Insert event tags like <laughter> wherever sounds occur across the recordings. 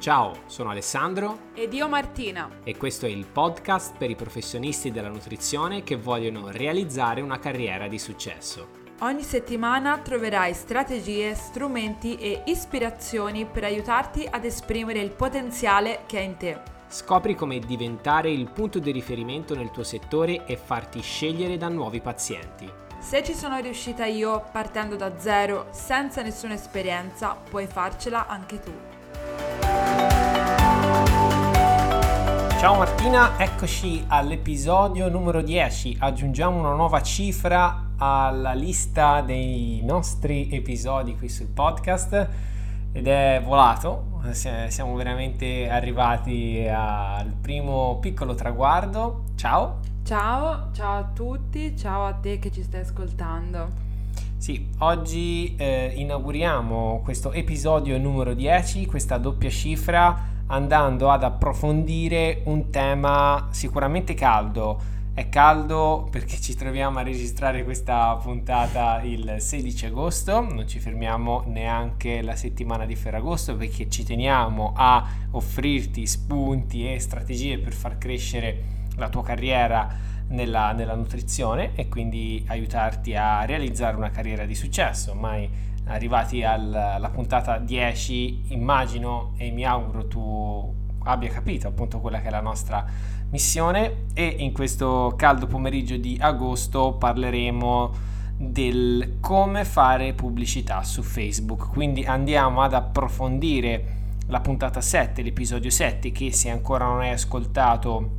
Ciao, sono Alessandro ed io Martina e questo è il podcast per i professionisti della nutrizione che vogliono realizzare una carriera di successo. Ogni settimana troverai strategie, strumenti e ispirazioni per aiutarti ad esprimere il potenziale che è in te. Scopri come diventare il punto di riferimento nel tuo settore e farti scegliere da nuovi pazienti. Se ci sono riuscita io partendo da zero, senza nessuna esperienza, puoi farcela anche tu. Ciao Martina, eccoci all'episodio numero 10. Aggiungiamo una nuova cifra alla lista dei nostri episodi qui sul podcast ed è volato. Siamo veramente arrivati al primo piccolo traguardo. Ciao. Ciao, ciao a tutti, ciao a te che ci stai ascoltando. Sì, oggi eh, inauguriamo questo episodio numero 10, questa doppia cifra andando ad approfondire un tema sicuramente caldo. È caldo perché ci troviamo a registrare questa puntata il 16 agosto, non ci fermiamo neanche la settimana di Ferragosto perché ci teniamo a offrirti spunti e strategie per far crescere la tua carriera nella, nella nutrizione e quindi aiutarti a realizzare una carriera di successo. Ormai arrivati al, alla puntata 10 immagino e mi auguro tu abbia capito appunto quella che è la nostra missione. E in questo caldo pomeriggio di agosto parleremo del come fare pubblicità su Facebook. Quindi andiamo ad approfondire la puntata 7 l'episodio 7 che se ancora non hai ascoltato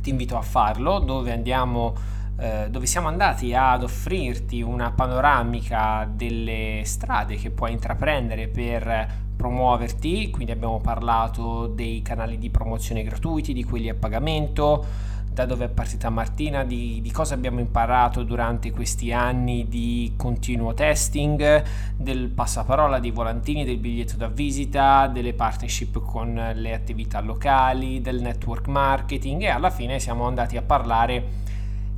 ti invito a farlo dove andiamo eh, dove siamo andati ad offrirti una panoramica delle strade che puoi intraprendere per promuoverti, quindi abbiamo parlato dei canali di promozione gratuiti, di quelli a pagamento, da dove è partita Martina, di, di, cosa abbiamo imparato durante questi anni di continuo testing, del passaparola, dei volantini, del biglietto da visita, delle partnership con le attività locali, del network marketing e alla fine siamo andati a parlare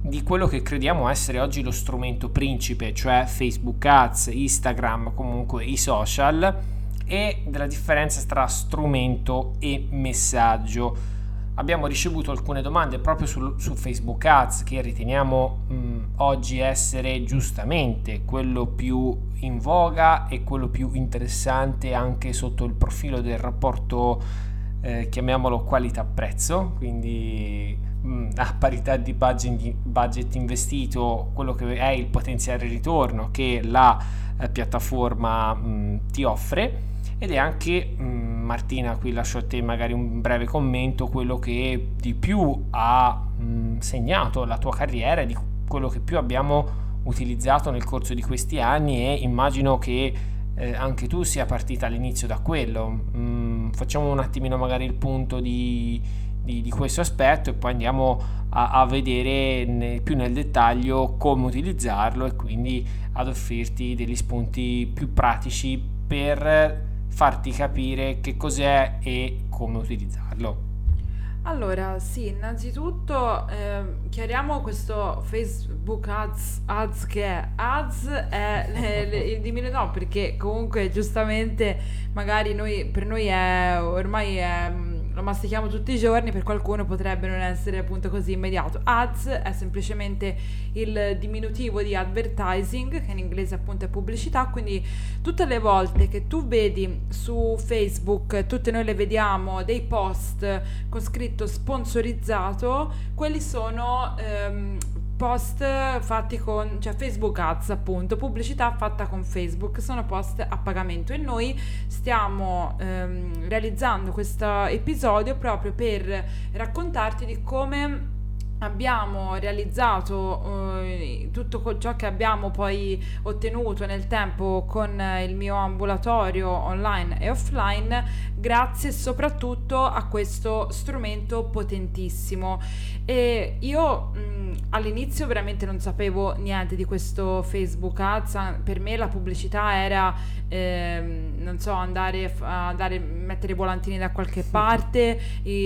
di quello che crediamo essere oggi lo strumento principe, cioè Facebook Ads, Instagram, comunque i social, e della differenza tra strumento e messaggio. Abbiamo ricevuto alcune domande proprio su, su Facebook Ads che riteniamo mh, oggi essere giustamente quello più in voga e quello più interessante anche sotto il profilo del rapporto, eh, chiamiamolo qualità-prezzo, quindi a parità di budget, budget, investito quello che è il potenziale ritorno che la eh, piattaforma mh, ti offre. Ed è anche mh, Martina qui lascio a te magari un breve commento quello che di più ha mh, segnato la tua carriera di quello che più abbiamo utilizzato nel corso di questi anni e immagino che eh, anche tu sia partita all'inizio da quello. Facciamo un attimino magari il punto di di, di questo aspetto e poi andiamo a, a vedere ne, più nel dettaglio come utilizzarlo e quindi ad offrirti degli spunti più pratici per farti capire che cos'è e come utilizzarlo. Allora, sì, innanzitutto eh, chiariamo questo Facebook Ads, ads che è Ads è il diminutivo perché comunque giustamente magari noi, per noi è ormai è lo mastichiamo tutti i giorni, per qualcuno potrebbe non essere appunto così immediato. Ads è semplicemente il diminutivo di advertising, che in inglese appunto è pubblicità, quindi tutte le volte che tu vedi su Facebook, tutte noi le vediamo, dei post con scritto sponsorizzato, quelli sono... Ehm, post fatti con cioè Facebook Ads appunto pubblicità fatta con Facebook sono post a pagamento. E noi stiamo ehm, realizzando questo episodio proprio per raccontarti di come abbiamo realizzato eh, tutto ciò che abbiamo poi ottenuto nel tempo con il mio ambulatorio online e offline grazie soprattutto a questo strumento potentissimo. E io mh, all'inizio veramente non sapevo niente di questo Facebook Ads per me la pubblicità era eh, non so andare a andare, mettere volantini da qualche parte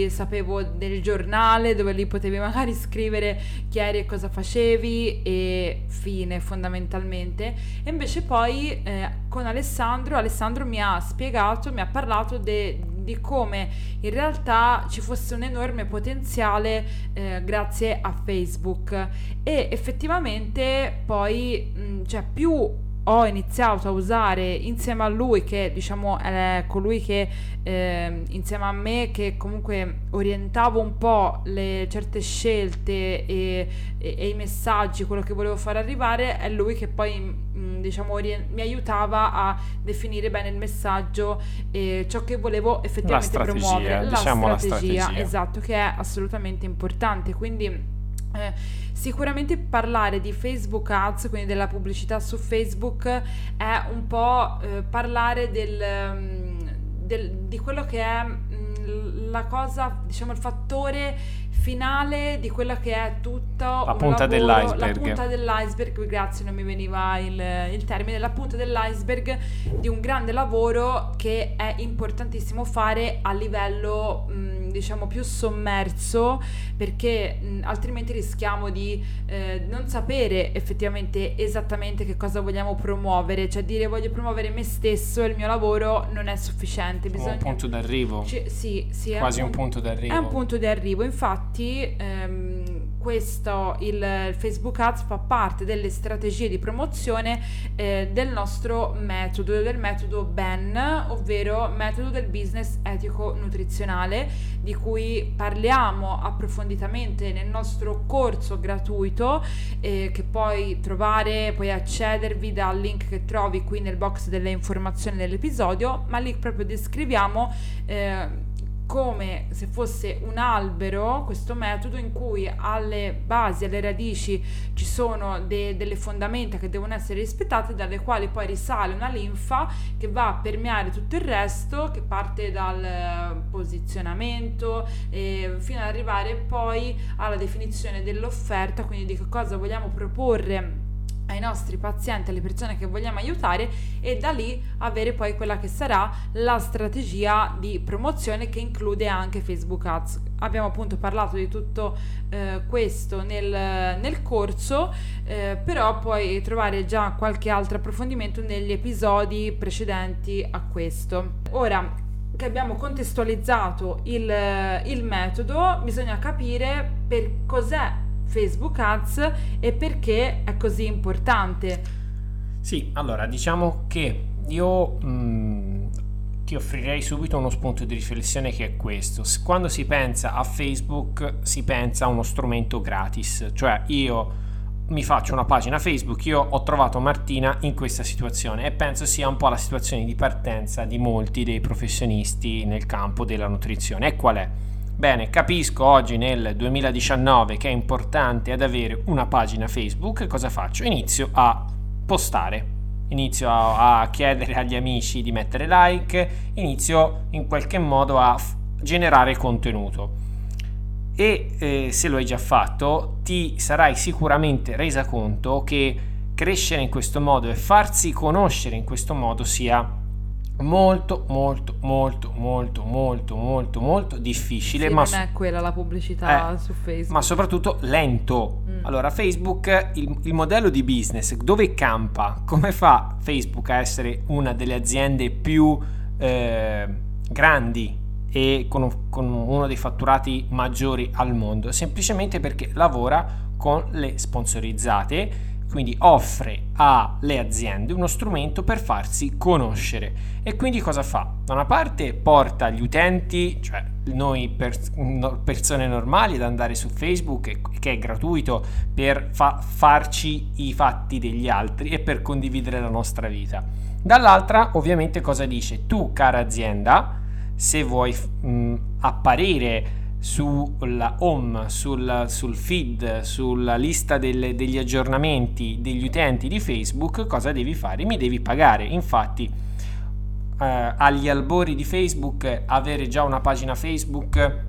sapevo del giornale dove lì potevi <laughs> magari scrivere chi e cosa facevi e fine fondamentalmente. E invece poi eh, con Alessandro Alessandro mi ha spiegato mi ha parlato de, di come in realtà ci fosse un enorme potenziale eh, grazie a Facebook. E effettivamente poi mh, cioè più ho iniziato a usare insieme a lui, che diciamo è colui che eh, insieme a me, che comunque orientavo un po' le certe scelte e, e, e, i messaggi, quello che volevo far arrivare, è lui che poi mh, diciamo orient- mi aiutava a definire bene il messaggio e ciò che volevo effettivamente la promuovere. Diciamo la, strategia, la strategia, esatto, che è assolutamente importante. Quindi eh, sicuramente parlare di Facebook Ads, quindi della pubblicità su Facebook, è un po' eh, parlare del, mm, del, di quello che è mm, la cosa, diciamo il fattore finale di quella che è tutta la punta lavoro, dell'iceberg. La punta dell'iceberg, grazie, non mi veniva il, il, termine, la punta dell'iceberg di un grande lavoro che è importantissimo fare a livello mh, mm, diciamo più sommerso perché mh, altrimenti rischiamo di eh, non sapere effettivamente esattamente che cosa vogliamo promuovere, cioè dire voglio promuovere me stesso e il mio lavoro non è sufficiente. Bisogna... un punto d'arrivo. C- sì, sì, quasi un, un punto d'arrivo. È un punto di arrivo, infatti ehm, questo, il Facebook Ads fa parte delle strategie di promozione eh, del nostro metodo, del metodo BEN, ovvero metodo del business etico nutrizionale, di cui parliamo approfonditamente nel nostro corso gratuito, eh, che puoi trovare, puoi accedervi dal link che trovi qui nel box delle informazioni dell'episodio, ma lì proprio descriviamo eh, come se fosse un albero, questo metodo in cui alle basi, alle radici ci sono de- delle fondamenta che devono essere rispettate, dalle quali poi risale una linfa che va a permeare tutto il resto, che parte dal posizionamento eh, fino ad arrivare poi alla definizione dell'offerta, quindi di che cosa vogliamo proporre ai nostri pazienti, alle persone che vogliamo aiutare e da lì avere poi quella che sarà la strategia di promozione che include anche Facebook Ads. Abbiamo appunto parlato di tutto eh, questo nel, nel corso, eh, però puoi trovare già qualche altro approfondimento negli episodi precedenti a questo. Ora, che abbiamo contestualizzato il, il metodo, bisogna capire per cos'è Facebook Ads e perché è così importante. Sì, allora diciamo che io mh, mm, ti offrirei subito uno spunto di riflessione che è questo. Quando si pensa a Facebook si pensa a uno strumento gratis, cioè io mi faccio una pagina Facebook, io ho trovato Martina in questa situazione e penso sia un po' la situazione di partenza di molti dei professionisti nel campo della nutrizione. E qual è? Bene, capisco oggi nel 2019 che è importante ad avere una pagina Facebook, cosa faccio? Inizio a postare, inizio a, chiedere agli amici di mettere like, inizio in qualche modo a f- generare contenuto. E eh, se lo hai già fatto, ti sarai sicuramente resa conto che crescere in questo modo e farsi conoscere in questo modo sia molto molto molto molto molto molto molto difficile sì, ma non è quella la pubblicità eh, su Facebook. ma soprattutto lento. Mm. allora Facebook il, il, modello di business dove campa? Come fa Facebook a essere una delle aziende più eh, grandi e con, con uno dei fatturati maggiori al mondo? Semplicemente perché lavora con le sponsorizzate quindi offre alle aziende uno strumento per farsi conoscere e quindi cosa fa? Da una parte porta gli utenti, cioè noi pers- persone normali ad andare su Facebook che è gratuito per fa- farci i fatti degli altri e per condividere la nostra vita. Dall'altra ovviamente cosa dice? Tu cara azienda, se vuoi mh, apparire sulla home, sul, sul feed, sulla lista delle, degli aggiornamenti degli utenti di Facebook, cosa devi fare? Mi devi pagare. Infatti, eh, agli albori di Facebook, avere già una pagina Facebook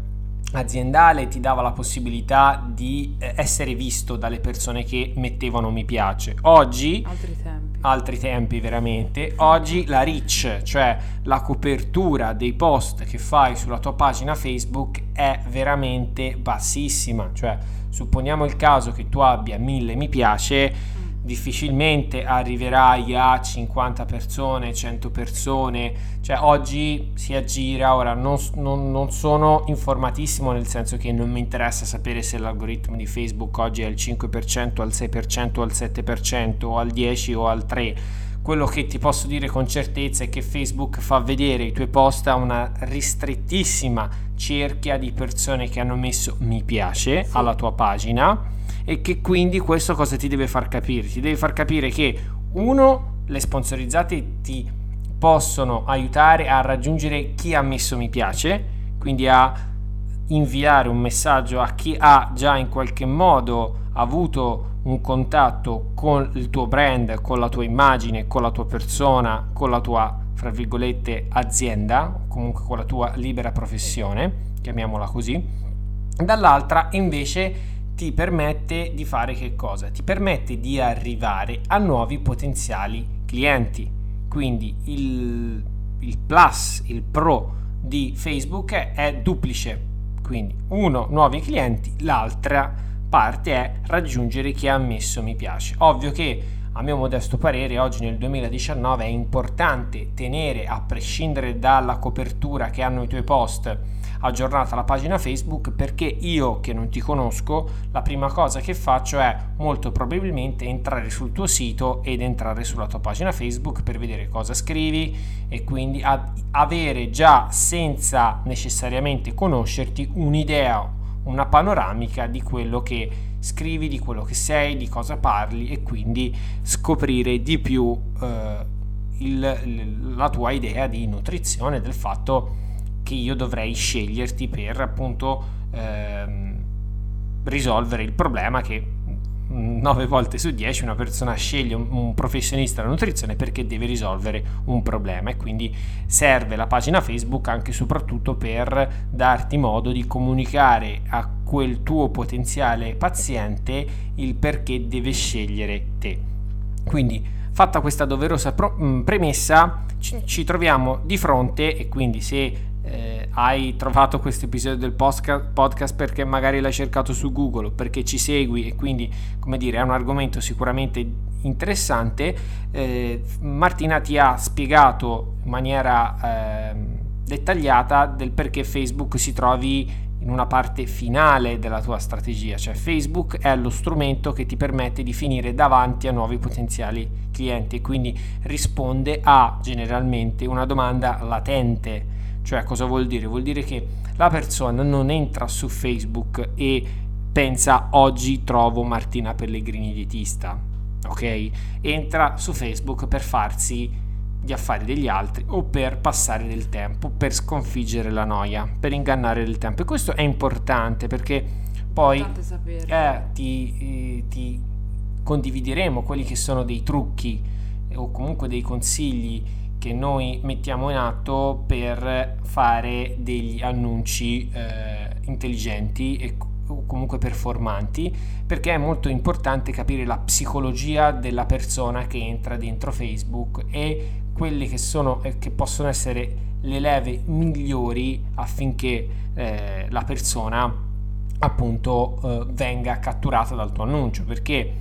aziendale ti dava la possibilità di eh, essere visto dalle persone che mettevano mi piace. Oggi altri tempi, altri tempi veramente. Oggi la reach, cioè la copertura dei post che fai sulla tua pagina Facebook è veramente bassissima, cioè supponiamo il caso che tu abbia mille mi piace difficilmente arriverai a 50 persone, 100 persone, cioè oggi si aggira, ora non, non, non, sono informatissimo nel senso che non mi interessa sapere se l'algoritmo di Facebook oggi è al 5%, al 6%, al 7% o al 10% o al 3%. Quello che ti posso dire con certezza è che Facebook fa vedere i tuoi post a una ristrettissima cerchia di persone che hanno messo mi piace alla tua pagina e che quindi questo cosa ti deve far capire? Ti deve far capire che uno, le sponsorizzate ti possono aiutare a raggiungere chi ha messo mi piace, quindi a inviare un messaggio a chi ha già in qualche modo avuto un contatto con il tuo brand, con la tua immagine, con la tua persona, con la tua, fra virgolette, azienda, comunque con la tua libera professione, chiamiamola così. Dall'altra invece ti permette di fare che cosa? Ti permette di arrivare a nuovi potenziali clienti. Quindi il, il plus, il pro di Facebook è, è duplice. Quindi uno, nuovi clienti, l'altra parte è raggiungere chi ha messo mi piace. Ovvio che a mio modesto parere oggi nel 2019 è importante tenere a prescindere dalla copertura che hanno i tuoi post aggiornata la pagina Facebook perché io che non ti conosco la prima cosa che faccio è molto probabilmente entrare sul tuo sito ed entrare sulla tua pagina Facebook per vedere cosa scrivi e quindi avere già senza necessariamente conoscerti un'idea, una panoramica di quello che scrivi, di quello che sei, di cosa parli e quindi scoprire di più eh, il, la tua idea di nutrizione, del fatto che io dovrei sceglierti per appunto ehm, risolvere il problema che 9 volte su 10 una persona sceglie un, professionista della nutrizione perché deve risolvere un problema e quindi serve la pagina Facebook anche e soprattutto per darti modo di comunicare a quel tuo potenziale paziente il perché deve scegliere te. Quindi fatta questa doverosa pro- premessa ci, ci troviamo di fronte e quindi se eh, hai trovato questo episodio del podcast perché magari l'hai cercato su Google perché ci segui e quindi come dire è un argomento sicuramente interessante. Eh, Martina ti ha spiegato in maniera eh, dettagliata del perché Facebook si trovi in una parte finale della tua strategia, cioè Facebook è lo strumento che ti permette di finire davanti a nuovi potenziali clienti e quindi risponde a generalmente una domanda latente cioè, cosa vuol dire? Vuol dire che la persona non entra su Facebook e pensa oggi trovo Martina Pellegrini dietista, ok? Entra su Facebook per farsi gli affari degli altri o per passare del tempo, per sconfiggere la noia, per ingannare il tempo. E questo è importante perché poi eh, ti, eh, ti condivideremo quelli che sono dei trucchi o comunque dei consigli che noi mettiamo in atto per fare degli annunci eh, intelligenti e comunque performanti perché è molto importante capire la psicologia della persona che entra dentro Facebook e quelle che sono che possono essere le leve migliori affinché eh, la persona appunto eh, venga catturata dal tuo annuncio. Perché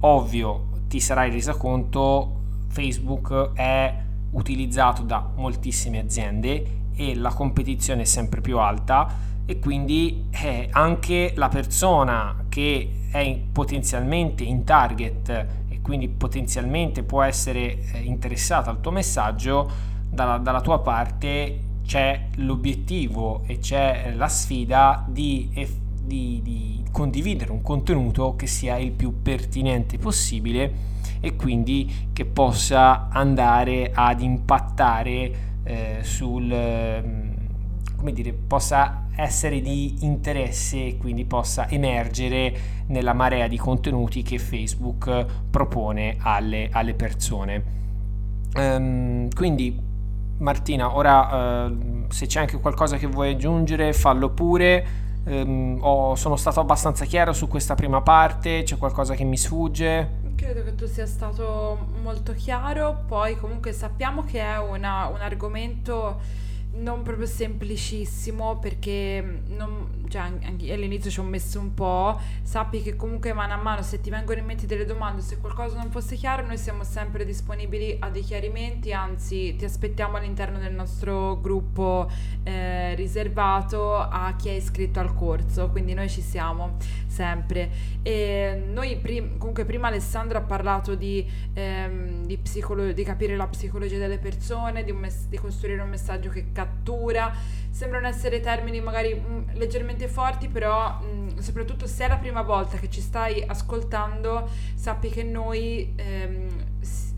ovvio ti sarai resa conto Facebook è utilizzato da moltissime aziende e la competizione è sempre più alta e quindi eh, anche la persona che è potenzialmente in target e quindi potenzialmente può essere eh, interessata al tuo messaggio dalla, dalla tua parte c'è l'obiettivo e c'è la sfida di, di, di condividere un contenuto che sia il più pertinente possibile e quindi che possa andare ad impattare eh, sul mm, come dire possa essere di interesse e quindi possa emergere nella marea di contenuti che Facebook propone alle, alle persone um, quindi Martina ora uh, se c'è anche qualcosa che vuoi aggiungere fallo pure Um, ho, sono stato abbastanza chiaro su questa prima parte, c'è qualcosa che mi sfugge? Credo che tu sia stato molto chiaro, poi comunque sappiamo che è una, un argomento non proprio semplicissimo perché mm, non, cioè, anche all'inizio ci ho messo un po', sappi che comunque mano a mano se ti vengono in mente delle domande, se qualcosa non fosse chiaro, noi siamo sempre disponibili a dei chiarimenti, anzi ti aspettiamo all'interno del nostro gruppo eh, riservato a chi è iscritto al corso, quindi noi ci siamo sempre. E noi prim- comunque prima Alessandra ha parlato di, ehm, di, psicolo- di capire la psicologia delle persone, di, mes- di costruire un messaggio che cattura sembrano essere termini magari mh, mm, leggermente forti, però mh, mm, soprattutto se è la prima volta che ci stai ascoltando, sappi che noi ehm,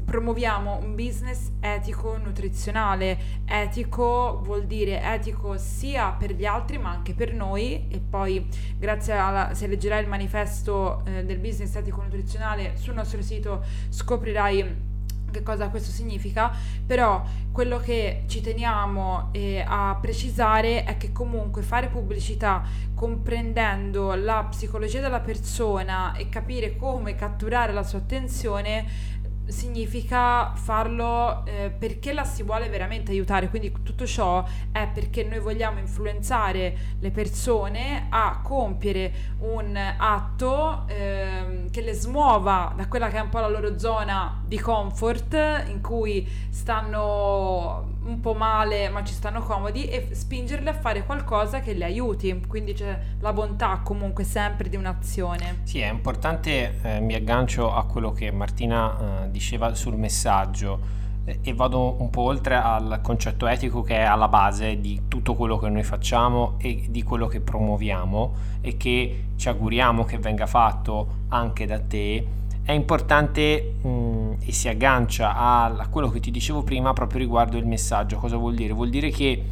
promuoviamo un business etico nutrizionale. Etico vuol dire etico sia per gli altri ma anche per noi e poi grazie alla se leggerai il manifesto eh, del business etico nutrizionale sul nostro sito scoprirai che cosa questo significa, però quello che ci teniamo eh, a precisare è che comunque fare pubblicità comprendendo la psicologia della persona e capire come catturare la sua attenzione significa farlo eh, perché la si vuole veramente aiutare, quindi tutto ciò è perché noi vogliamo influenzare le persone a compiere un atto eh, che le smuova da quella che è un po' la loro zona di comfort in cui stanno un po' male ma ci stanno comodi e spingerle a fare qualcosa che le aiuti. Quindi c'è la bontà comunque sempre di un'azione. Sì, è importante, eh, mi aggancio a quello che Martina eh, diceva sul messaggio eh, e vado un po' oltre al concetto etico che è alla base di tutto quello che noi facciamo e di quello che promuoviamo e che ci auguriamo che venga fatto anche da te è importante mh, mm, e si aggancia a, a, quello che ti dicevo prima proprio riguardo il messaggio. Cosa vuol dire? Vuol dire che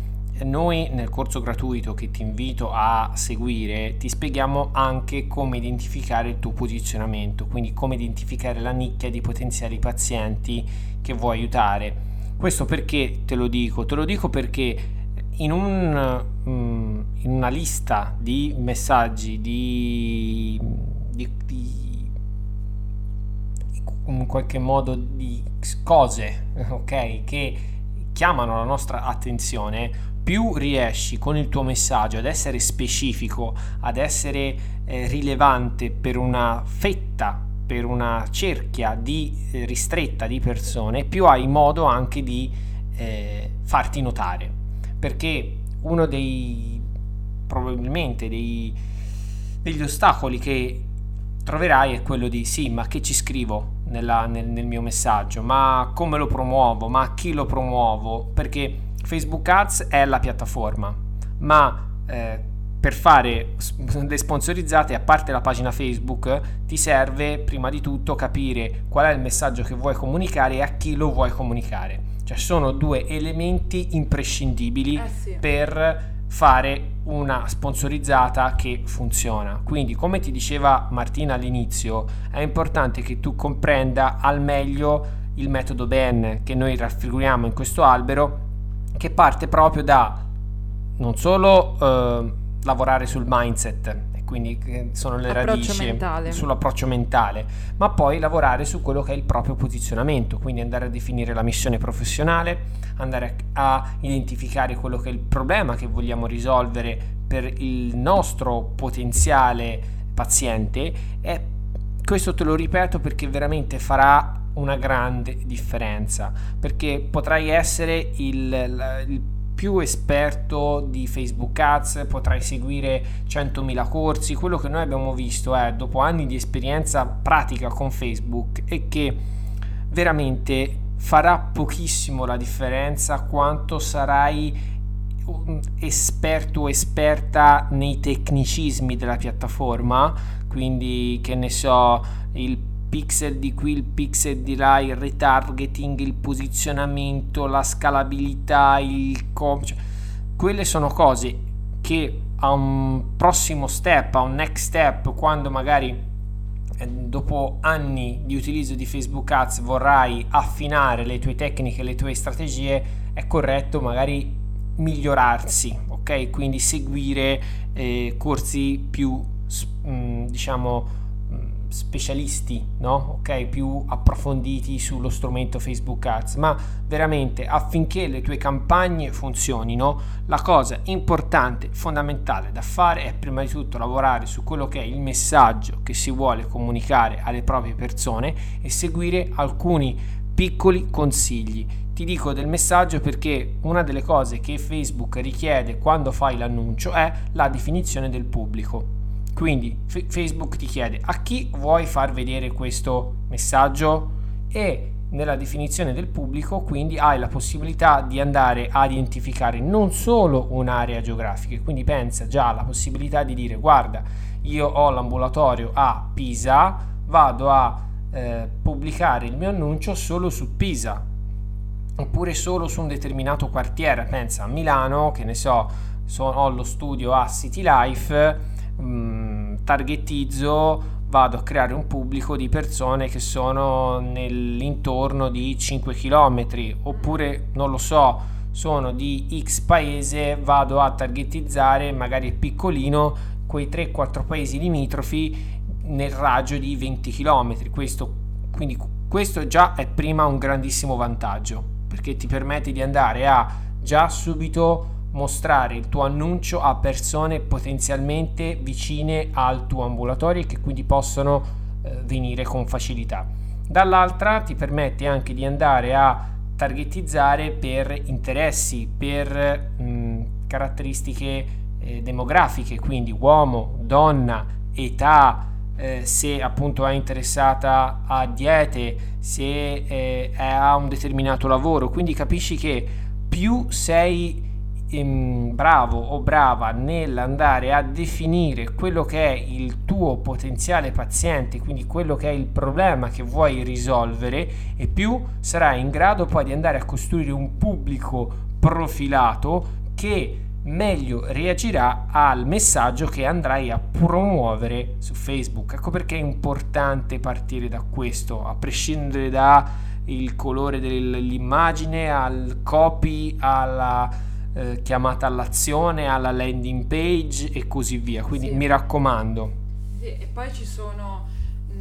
noi nel corso gratuito che ti invito a seguire ti spieghiamo anche come identificare il tuo posizionamento, quindi come identificare la nicchia di potenziali pazienti che vuoi aiutare. Questo perché te lo dico? Te lo dico perché in, un, mm, in una lista di messaggi, di, di, di in qualche modo di cose, ok, che chiamano la nostra attenzione, più riesci con il tuo messaggio ad essere specifico, ad essere eh, rilevante per una fetta, per una cerchia di, eh, ristretta di persone, più hai modo anche di eh, farti notare. Perché uno dei probabilmente dei, degli ostacoli che troverai è quello di sì, ma che ci scrivo nella, nel, nel, mio messaggio, ma come lo promuovo, ma chi lo promuovo, perché Facebook Ads è la piattaforma, ma eh, per fare <laughs> le sponsorizzate, a parte la pagina Facebook, ti serve prima di tutto capire qual è il messaggio che vuoi comunicare e a chi lo vuoi comunicare. Cioè sono due elementi imprescindibili eh sì. per fare una sponsorizzata che funziona. Quindi, come ti diceva Martina all'inizio, è importante che tu comprenda al meglio il metodo BEN che noi raffiguriamo in questo albero, che parte proprio da non solo eh, lavorare sul mindset, quindi sono le Approccio radici mentale. sull'approccio mentale, ma poi lavorare su quello che è il proprio posizionamento, quindi andare a definire la missione professionale, andare a identificare quello che è il problema che vogliamo risolvere per il nostro potenziale paziente e questo te lo ripeto perché veramente farà una grande differenza perché potrai essere il, il più esperto di Facebook Ads, potrai seguire 100.000 corsi. Quello che noi abbiamo visto è dopo anni di esperienza pratica con Facebook è che veramente farà pochissimo la differenza quanto sarai esperto o esperta nei tecnicismi della piattaforma, quindi che ne so, il pixel di qui, il pixel di là, il retargeting, il posizionamento, la scalabilità, il com- cioè, quelle sono cose che a un prossimo step, a un next step, quando magari eh, dopo anni di utilizzo di Facebook Ads vorrai affinare le tue tecniche, le tue strategie, è corretto magari migliorarsi, ok? Quindi seguire eh, corsi più, mm, diciamo, specialisti, no? Ok, più approfonditi sullo strumento Facebook Ads, ma veramente affinché le tue campagne funzionino, la cosa importante, fondamentale da fare è prima di tutto lavorare su quello che è il messaggio che si vuole comunicare alle proprie persone e seguire alcuni piccoli consigli. Ti dico del messaggio perché una delle cose che Facebook richiede quando fai l'annuncio è la definizione del pubblico. Quindi F- Facebook ti chiede a chi vuoi far vedere questo messaggio? E nella definizione del pubblico quindi hai la possibilità di andare a identificare non solo un'area geografica, quindi pensa già alla possibilità di dire guarda io ho l'ambulatorio a Pisa, vado a eh, pubblicare il mio annuncio solo su Pisa oppure solo su un determinato quartiere, pensa a Milano che ne so, so ho lo studio a City Life mh, mm, targetizzo vado a creare un pubblico di persone che sono nell'intorno di 5 km oppure non lo so sono di X paese vado a targetizzare magari piccolino quei 3-4 paesi limitrofi nel raggio di 20 km questo, quindi questo già è prima un grandissimo vantaggio perché ti permette di andare a già subito mostrare il tuo annuncio a persone potenzialmente vicine al tuo ambulatorio e che quindi possono eh, venire con facilità. Dall'altra ti permette anche di andare a targetizzare per interessi, per mh, caratteristiche eh, demografiche, quindi uomo, donna, età, eh, se appunto è interessata a diete, se eh, ha un determinato lavoro, quindi capisci che più sei bravo o brava nell'andare a definire quello che è il tuo potenziale paziente, quindi quello che è il problema che vuoi risolvere e più sarai in grado poi di andare a costruire un pubblico profilato che meglio reagirà al messaggio che andrai a promuovere su Facebook. Ecco perché è importante partire da questo, a prescindere da il colore dell'immagine, al copy, alla eh, chiamata all'azione, alla landing page e così via. Quindi sì. mi raccomando. Sì, e poi ci sono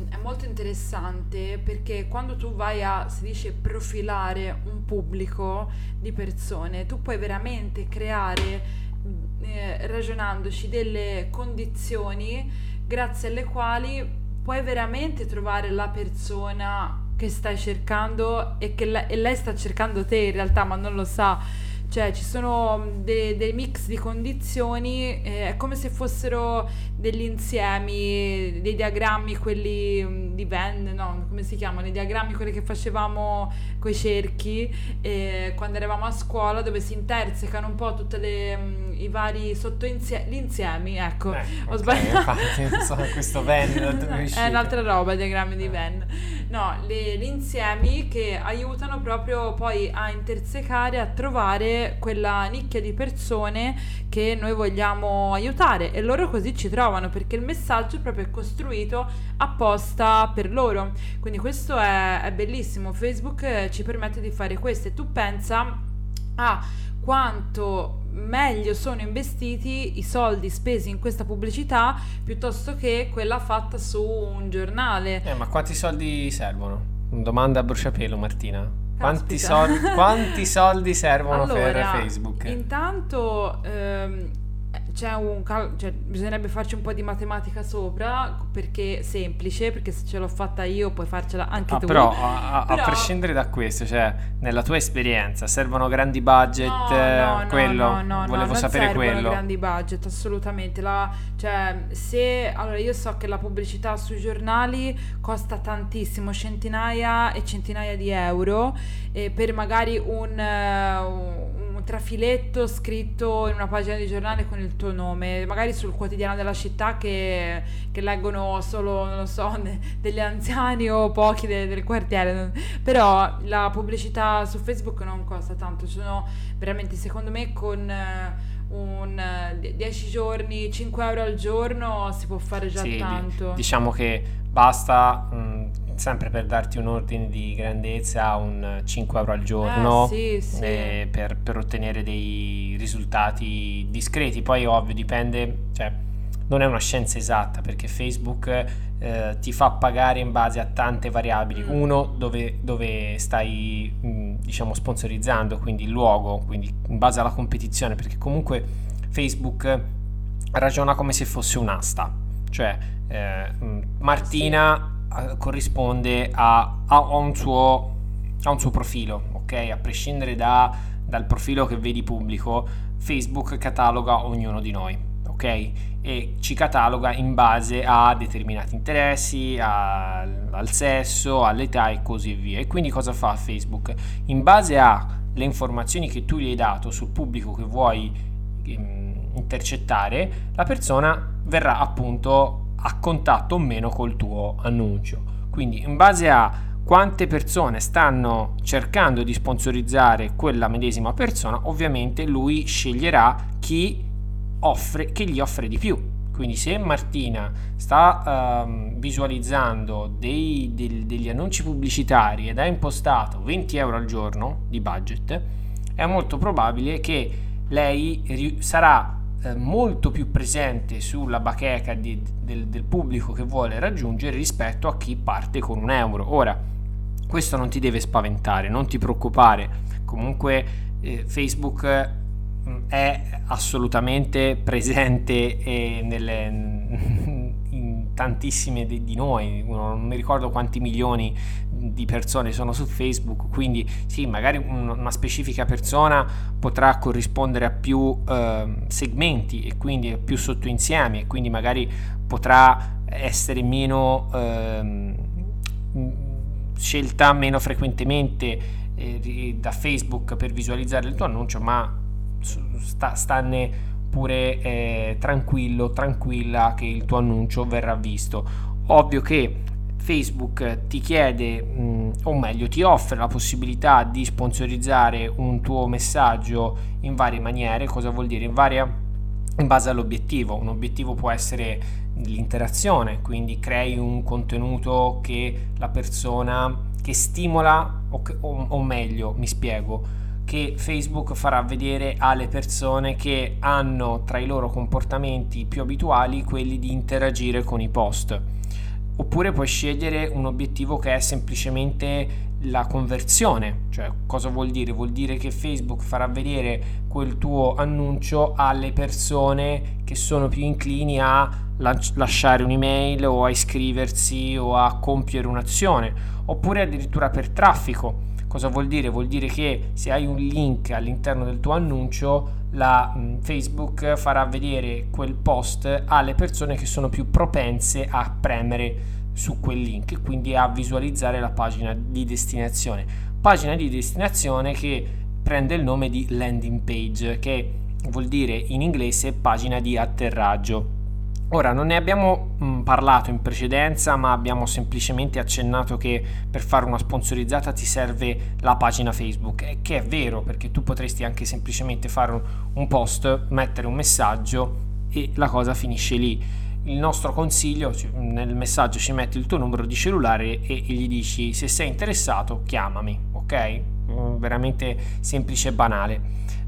è molto interessante perché quando tu vai a, si dice, profilare un pubblico di persone, tu puoi veramente creare, eh, ragionandoci, delle condizioni grazie alle quali puoi veramente trovare la persona che stai cercando e che la, e lei sta cercando te in realtà, ma non lo sa cioè ci sono mm, de- dei mix di condizioni, eh, è come se fossero degli insiemi, dei diagrammi, quelli mm, di Venn, no, come si chiamano? I diagrammi, quelli che facevamo coi cerchi eh, quando eravamo a scuola, dove si intersecano un po' tutti mm, i vari sottoinsiemi, insiemi, ecco, eh, ho okay, sbagliato. Infatti, questo <laughs> Venn, è un'altra roba, i diagrammi di Venn. No, le, gli insiemi che aiutano proprio poi a intersecare, a trovare quella nicchia di persone che noi vogliamo aiutare e loro così ci trovano perché il messaggio proprio è costruito apposta per loro. Quindi questo è, è bellissimo. Facebook ci permette di fare questo e tu pensa a quanto meglio sono investiti i soldi spesi in questa pubblicità piuttosto che quella fatta su un giornale. Eh, ma quanti soldi servono? Domanda a bruciapelo, Martina. Quanti soldi, quanti soldi, servono allora, per Facebook? Intanto ehm, c'è un cal- cioè, bisognerebbe farci un po' di matematica sopra perché semplice, perché se ce l'ho fatta io puoi farcela anche ah, tu. Però a, però a, prescindere da questo, cioè nella tua esperienza servono grandi budget? No, no, quello? No, no, Volevo no, sapere quello. grandi budget, assolutamente. La, cioè, se allora io so che la pubblicità sui giornali costa tantissimo, centinaia e centinaia di euro e per magari un, un trafiletto scritto in una pagina di giornale con il tuo nome, magari sul quotidiano della città che, che leggono solo, non lo so, degli anziani o pochi de, del quartiere, però la pubblicità su Facebook non costa tanto, sono veramente secondo me con un 10 giorni, 5 euro al giorno si può fare già sì, tanto. Diciamo che basta... Mh, sempre per darti un ordine di grandezza, un 5 euro al giorno eh, sì, sì. per, per, ottenere dei risultati discreti. Poi, ovvio, dipende, cioè, non è una scienza esatta perché Facebook eh, ti fa pagare in base a tante variabili. Mm. Uno, dove, dove stai mh, diciamo sponsorizzando, quindi il luogo, quindi in base alla competizione, perché comunque Facebook ragiona come se fosse un'asta, cioè eh, Martina sì. Corrisponde a, a, un suo, a, un suo, profilo, ok? A prescindere da, dal profilo che vedi pubblico, Facebook cataloga ognuno di noi, ok? E ci cataloga in base a determinati interessi, a, al sesso, all'età e così via. E quindi cosa fa Facebook? In base alle informazioni che tu gli hai dato sul pubblico che vuoi ehm, intercettare, la persona verrà appunto a contatto o meno col tuo annuncio. Quindi in base a quante persone stanno cercando di sponsorizzare quella medesima persona, ovviamente lui sceglierà chi, offre, chi gli offre di più. Quindi se Martina sta um, visualizzando dei, dei, degli annunci pubblicitari ed ha impostato 20 euro al giorno di budget, è molto probabile che lei sarà eh, molto più presente sulla bacheca di, del, del pubblico che vuole raggiungere rispetto a chi parte con un euro. Ora, questo non ti deve spaventare, non ti preoccupare. Comunque eh, Facebook mm, è assolutamente presente eh, nelle, <laughs> tantissime di, di, noi, non mi ricordo quanti milioni di persone sono su Facebook, quindi sì, magari una specifica persona potrà corrispondere a più eh, segmenti e quindi a più sottoinsiemi e quindi magari potrà essere meno eh, scelta meno frequentemente eh, da Facebook per visualizzare il tuo annuncio, ma sta, stanne oppure eh, tranquillo, tranquilla che il tuo annuncio verrà visto. Ovvio che Facebook ti chiede, mh, o meglio, ti offre la possibilità di sponsorizzare un tuo messaggio in varie maniere. Cosa vuol dire? In, varia, in base all'obiettivo. Un obiettivo può essere l'interazione, quindi crei un contenuto che la persona che stimola, o, o, o meglio, mi spiego che Facebook farà vedere alle persone che hanno tra i loro comportamenti più abituali quelli di interagire con i post. Oppure puoi scegliere un obiettivo che è semplicemente la conversione, cioè cosa vuol dire? Vuol dire che Facebook farà vedere quel tuo annuncio alle persone che sono più inclini a lasciare un'email o a iscriversi o a compiere un'azione, oppure addirittura per traffico Cosa vuol dire? Vuol dire che se hai un link all'interno del tuo annuncio, la mm, Facebook farà vedere quel post alle persone che sono più propense a premere su quel link e quindi a visualizzare la pagina di destinazione. Pagina di destinazione che prende il nome di landing page, che vuol dire in inglese pagina di atterraggio. Ora, non ne abbiamo mh, mm, parlato in precedenza, ma abbiamo semplicemente accennato che per fare una sponsorizzata ti serve la pagina Facebook, che è vero perché tu potresti anche semplicemente fare un, un post, mettere un messaggio e la cosa finisce lì. Il nostro consiglio, nel messaggio ci metti il tuo numero di cellulare e, e gli dici se sei interessato chiamami, ok? Mm, veramente semplice e banale.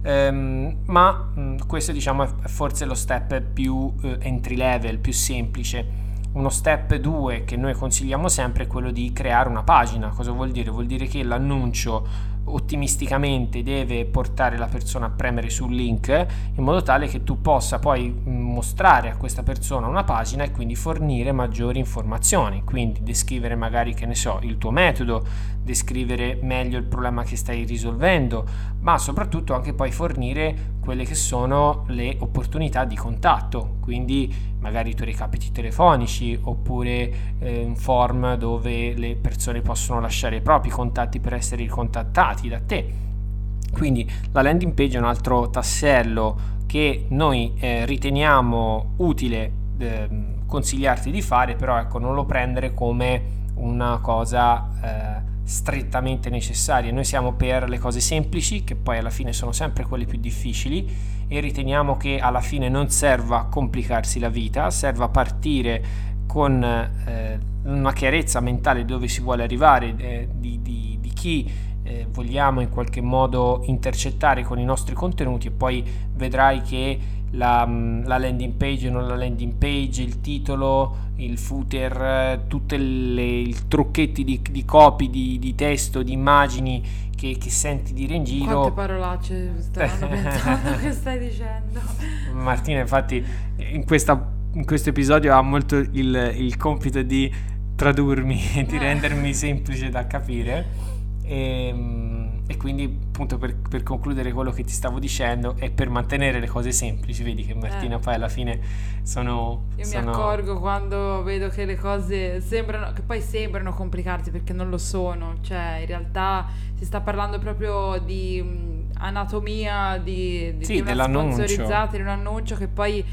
Um, ma um, questo diciamo è forse lo step più uh, entry level, più semplice. Uno step 2 che noi consigliamo sempre è quello di creare una pagina. Cosa vuol dire? Vuol dire che l'annuncio ottimisticamente deve portare la persona a premere sul link in modo tale che tu possa poi mostrare a questa persona una pagina e quindi fornire maggiori informazioni, quindi descrivere magari che ne so il tuo metodo, descrivere meglio il problema che stai risolvendo, ma soprattutto anche poi fornire quelle che sono le opportunità di contatto, quindi magari i tuoi recapiti telefonici oppure eh, un form dove le persone possono lasciare i propri contatti per essere ricontattati da te. Quindi la landing page è un altro tassello che noi eh, riteniamo utile eh, consigliarti di fare, però ecco non lo prendere come una cosa eh, strettamente necessarie. Noi siamo per le cose semplici, che poi alla fine sono sempre quelle più difficili, e riteniamo che alla fine non serva complicarsi la vita, serva partire con eh, una chiarezza mentale dove si vuole arrivare, eh, di, di, di, chi eh, vogliamo in qualche modo intercettare con i nostri contenuti e poi vedrai che la, mm, la, landing page, non la landing page, il titolo, il footer, tutti i trucchetti di, di copy, di, di, testo, di immagini che, che, senti dire in giro. Quante parolacce stanno <laughs> pensando che stai dicendo? Martina, infatti, in, questa, in questo episodio ha molto il, il compito di tradurmi e di eh. rendermi semplice da capire. E, ehm, e quindi appunto per, per, concludere quello che ti stavo dicendo e per mantenere le cose semplici, vedi che Martina eh. poi alla fine sono... Io sono... mi accorgo quando vedo che le cose sembrano, che poi sembrano complicate perché non lo sono, cioè in realtà si sta parlando proprio di anatomia, di, di, sì, di una sponsorizzata, di un annuncio che poi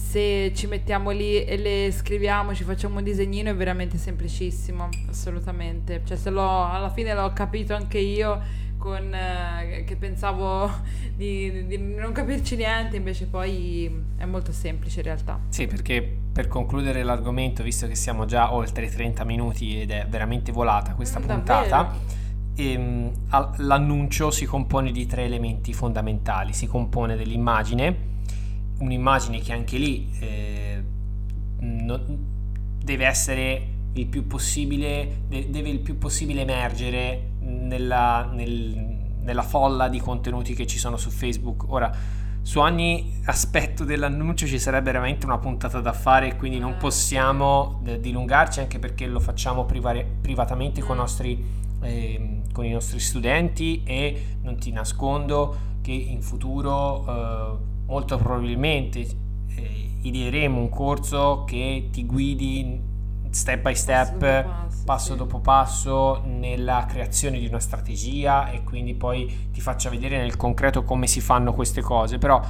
se ci mettiamo lì e le scriviamo, ci facciamo un disegnino è veramente semplicissimo, assolutamente. Cioè se l'ho, alla fine l'ho capito anche io con, eh, che pensavo <laughs> di, di, non capirci niente, invece poi è molto semplice in realtà. Sì, perché per concludere l'argomento, visto che siamo già oltre 30 minuti ed è veramente volata questa mm, puntata, ehm, l'annuncio si compone di tre elementi fondamentali. Si compone dell'immagine, un'immagine che anche lì eh, no, deve essere il più possibile, deve il più possibile emergere nella, nel, nella folla di contenuti che ci sono su Facebook. Ora, su ogni aspetto dell'annuncio ci sarebbe veramente una puntata da fare, quindi non possiamo d- dilungarci anche perché lo facciamo privare, privatamente con, nostri, eh, con, i nostri studenti e non ti nascondo che in futuro eh, molto probabilmente eh, ideeremo un corso che ti guidi step by step, passo dopo passo, passo, sì. dopo passo nella creazione di una strategia e quindi poi ti faccia vedere nel concreto come si fanno queste cose. Però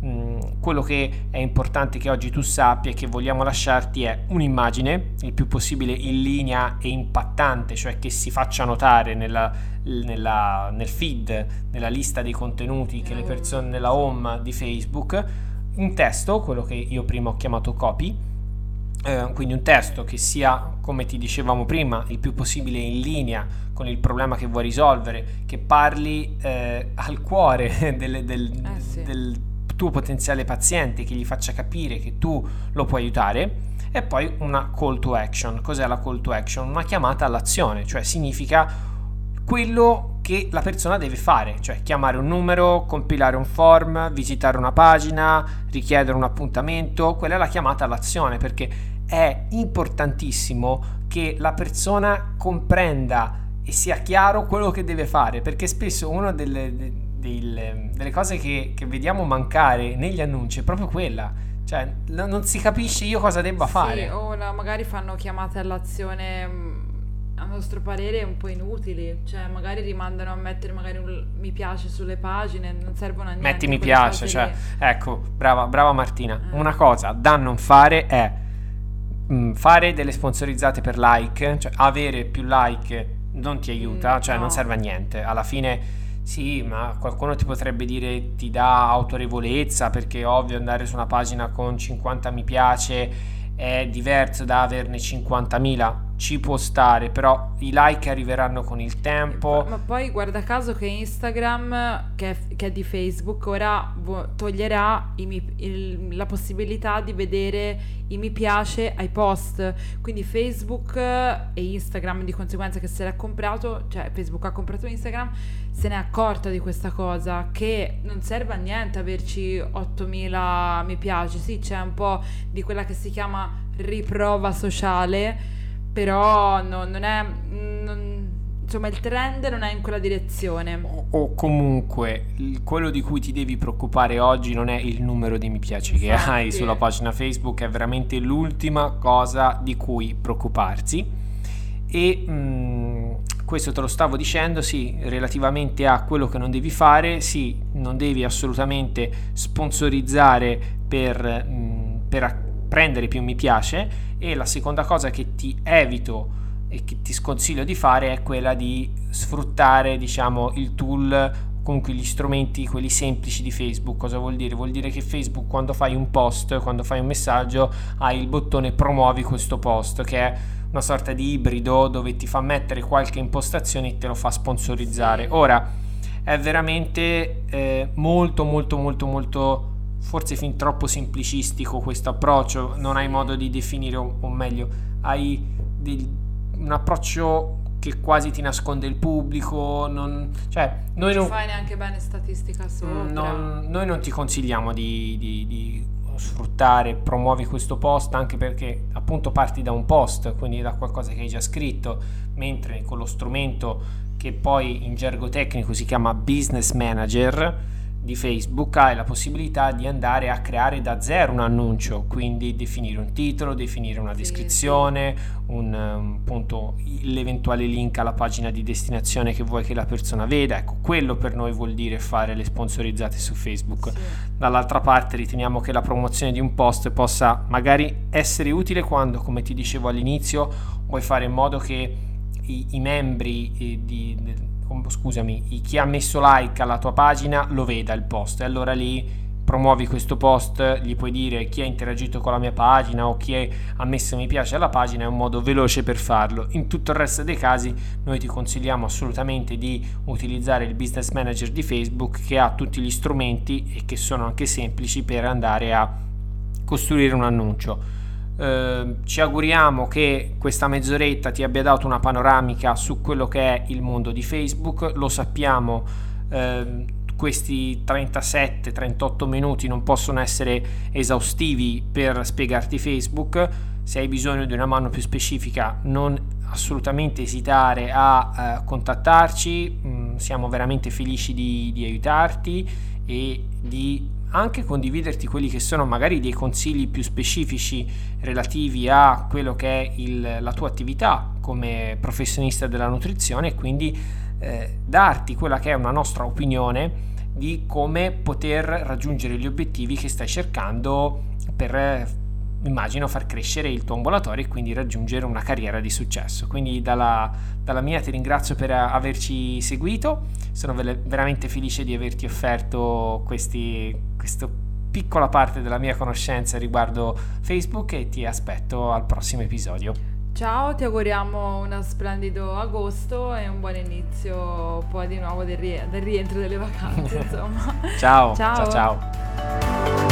mh, quello che è importante che oggi tu sappia e che vogliamo lasciarti è un'immagine il più possibile in linea e impattante, cioè che si faccia notare nella, nella, nel feed, nella lista dei contenuti che le persone nella home di Facebook, un testo, quello che io prima ho chiamato copy eh, quindi un testo che sia, come ti dicevamo prima, il più possibile in linea con il problema che vuoi risolvere, che parli eh, al cuore <laughs> del, del, eh sì. del tuo potenziale paziente, che gli faccia capire che tu lo puoi aiutare. E poi una call to action. Cos'è la call to action? Una chiamata all'azione, cioè significa quello che la persona deve fare, cioè chiamare un numero, compilare un form, visitare una pagina, richiedere un appuntamento, quella è la chiamata all'azione perché è importantissimo che la persona comprenda e sia chiaro quello che deve fare, perché spesso una delle, delle, delle cose che, che, vediamo mancare negli annunci è proprio quella. Cioè, non si capisce io cosa debba sì, fare. O magari fanno chiamate all'azione mm, a nostro parere un po' inutili, cioè magari rimandano a mettere magari un mi piace sulle pagine, non servono a niente. Metti mi piace, cioè, ecco, brava, brava Martina. Eh. Una cosa da non fare è mh, fare delle sponsorizzate per like, cioè avere più like non ti aiuta, mm, cioè no. non serve a niente. Alla fine sì, ma qualcuno ti potrebbe dire ti dà autorevolezza perché è ovvio andare su una pagina con 50 mi piace è diverso da averne 50.000 ci può stare, però i like arriveranno con il tempo. Ma poi guarda caso che Instagram, che è, che è di Facebook, ora toglierà mi, il, la possibilità di vedere i mi piace ai post. Quindi Facebook e Instagram di conseguenza che se l'ha comprato, cioè Facebook ha comprato Instagram, se n'è accorta di questa cosa, che non serve a niente averci 8000 mi piace. Sì, c'è un po' di quella che si chiama riprova sociale però no, non è... Non, insomma il trend non è in quella direzione. O, comunque quello di cui ti devi preoccupare oggi non è il numero di mi piace Infatti. che hai sulla pagina Facebook, è veramente l'ultima cosa di cui preoccuparsi. E mh, mm, questo te lo stavo dicendo, sì, relativamente a quello che non devi fare, sì, non devi assolutamente sponsorizzare per, mh, mm, per prendere più mi piace e la seconda cosa che ti evito e che ti sconsiglio di fare è quella di sfruttare diciamo il tool comunque gli strumenti quelli semplici di Facebook cosa vuol dire? Vuol dire che Facebook quando fai un post quando fai un messaggio hai il bottone promuovi questo post che è una sorta di ibrido dove ti fa mettere qualche impostazione e te lo fa sponsorizzare. Ora è veramente eh, molto molto molto molto forse fin troppo semplicistico questo approccio, non hai modo di definire o, meglio, hai del, un approccio che quasi ti nasconde il pubblico, non, cioè noi non non, fai neanche bene statistica sopra. non- noi non ti consigliamo di, di- di sfruttare, promuovi questo post anche perché appunto parti da un post, quindi da qualcosa che hai già scritto, mentre con lo strumento che poi in gergo tecnico si chiama Business Manager di Facebook hai la possibilità di andare a creare da zero un annuncio, quindi definire un titolo, definire una descrizione, un um, appunto l'eventuale link alla pagina di destinazione che vuoi che la persona veda. Ecco, quello per noi vuol dire fare le sponsorizzate su Facebook. Sì. Dall'altra parte riteniamo che la promozione di un post possa magari essere utile quando, come ti dicevo all'inizio, vuoi fare in modo che i, i membri eh, di, scusami, chi ha messo like alla tua pagina lo veda il post e allora lì promuovi questo post, gli puoi dire chi ha interagito con la mia pagina o chi è- ha messo mi piace alla pagina, è un modo veloce per farlo. In tutto il resto dei casi noi ti consigliamo assolutamente di utilizzare il business manager di Facebook che ha tutti gli strumenti e che sono anche semplici per andare a costruire un annuncio. Eh, ci auguriamo che questa mezz'oretta ti abbia dato una panoramica su quello che è il mondo di Facebook. Lo sappiamo, ehm, questi 37-38 minuti non possono essere esaustivi per spiegarti Facebook. Se hai bisogno di una mano più specifica, non assolutamente esitare a eh, contattarci. Mm, siamo veramente felici di, di aiutarti e di anche condividerti quelli che sono magari dei consigli più specifici relativi a quello che è il- la tua attività come professionista della nutrizione e quindi eh, darti quella che è una nostra opinione di come poter raggiungere gli obiettivi che stai cercando per eh, immagino far crescere il tuo ambulatorio e quindi raggiungere una carriera di successo. Quindi dalla, dalla mia ti ringrazio per averci seguito, sono vele- veramente felice di averti offerto questi, questa piccola parte della mia conoscenza riguardo Facebook e ti aspetto al prossimo episodio. Ciao, ti auguriamo un splendido agosto e un buon inizio poi di nuovo del, rie- del rientro delle vacanze. <laughs> Ciao, Ciao. ciao. ciao.